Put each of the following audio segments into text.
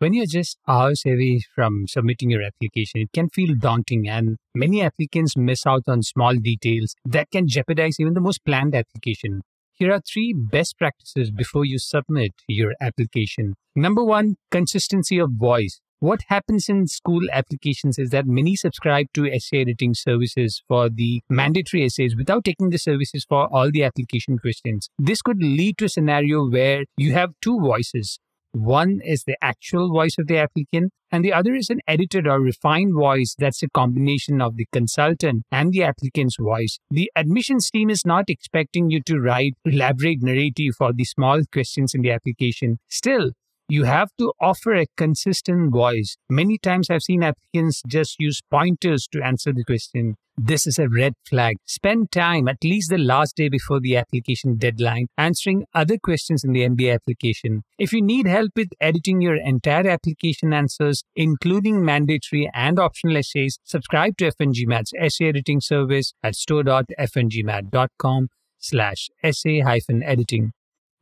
When you're just hours away from submitting your application, it can feel daunting, and many applicants miss out on small details that can jeopardize even the most planned application. Here are three best practices before you submit your application. Number one, consistency of voice. What happens in school applications is that many subscribe to essay editing services for the mandatory essays without taking the services for all the application questions. This could lead to a scenario where you have two voices. One is the actual voice of the applicant, and the other is an edited or refined voice that's a combination of the consultant and the applicant's voice. The admissions team is not expecting you to write elaborate narrative for the small questions in the application. Still, you have to offer a consistent voice. Many times I've seen applicants just use pointers to answer the question. This is a red flag. Spend time, at least the last day before the application deadline, answering other questions in the MBA application. If you need help with editing your entire application answers, including mandatory and optional essays, subscribe to F1GMAT's essay editing service at store.f1gmat.com slash essay hyphen editing.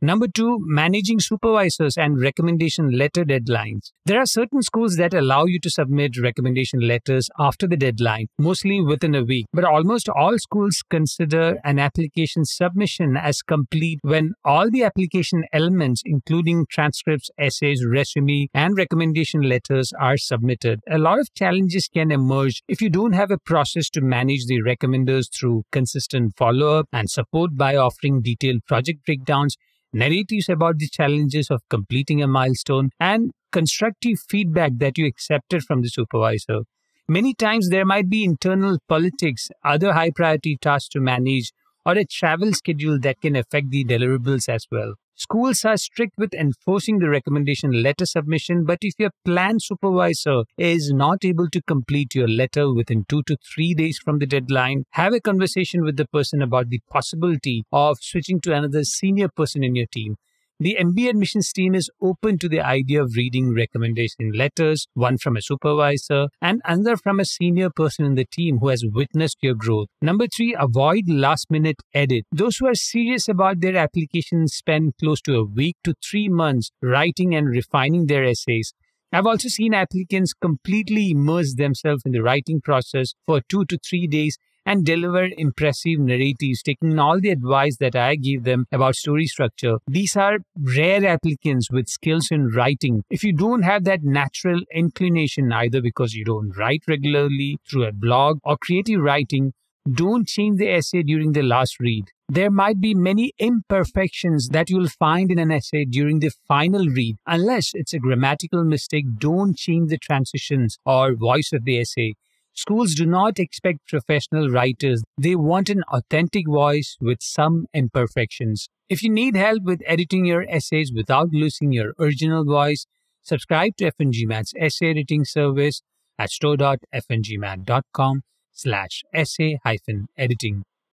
Number two, managing supervisors and recommendation letter deadlines. There are certain schools that allow you to submit recommendation letters after the deadline, mostly within a week. But almost all schools consider an application submission as complete when all the application elements, including transcripts, essays, resume, and recommendation letters, are submitted. A lot of challenges can emerge if you don't have a process to manage the recommenders through consistent follow up and support by offering detailed project breakdowns narratives about the challenges of completing a milestone, and constructive feedback that you accepted from the supervisor. Many times there might be internal politics, other high priority tasks to manage, or a travel schedule that can affect the deliverables as well. Schools are strict with enforcing the recommendation letter submission, but if your plan supervisor is not able to complete your letter within two to three days from the deadline, have a conversation with the person about the possibility of switching to another senior person in your team. The MBA admissions team is open to the idea of reading recommendation letters, one from a supervisor and another from a senior person in the team who has witnessed your growth. Number three, avoid last minute edit. Those who are serious about their applications spend close to a week to three months writing and refining their essays. I've also seen applicants completely immerse themselves in the writing process for two to three days and deliver impressive narratives, taking all the advice that I give them about story structure. These are rare applicants with skills in writing. If you don't have that natural inclination, either because you don't write regularly through a blog or creative writing, don't change the essay during the last read. There might be many imperfections that you'll find in an essay during the final read. Unless it's a grammatical mistake, don't change the transitions or voice of the essay. Schools do not expect professional writers. They want an authentic voice with some imperfections. If you need help with editing your essays without losing your original voice, subscribe to F1GMAT's essay editing service at store.f1gmat.com slash essay hyphen editing.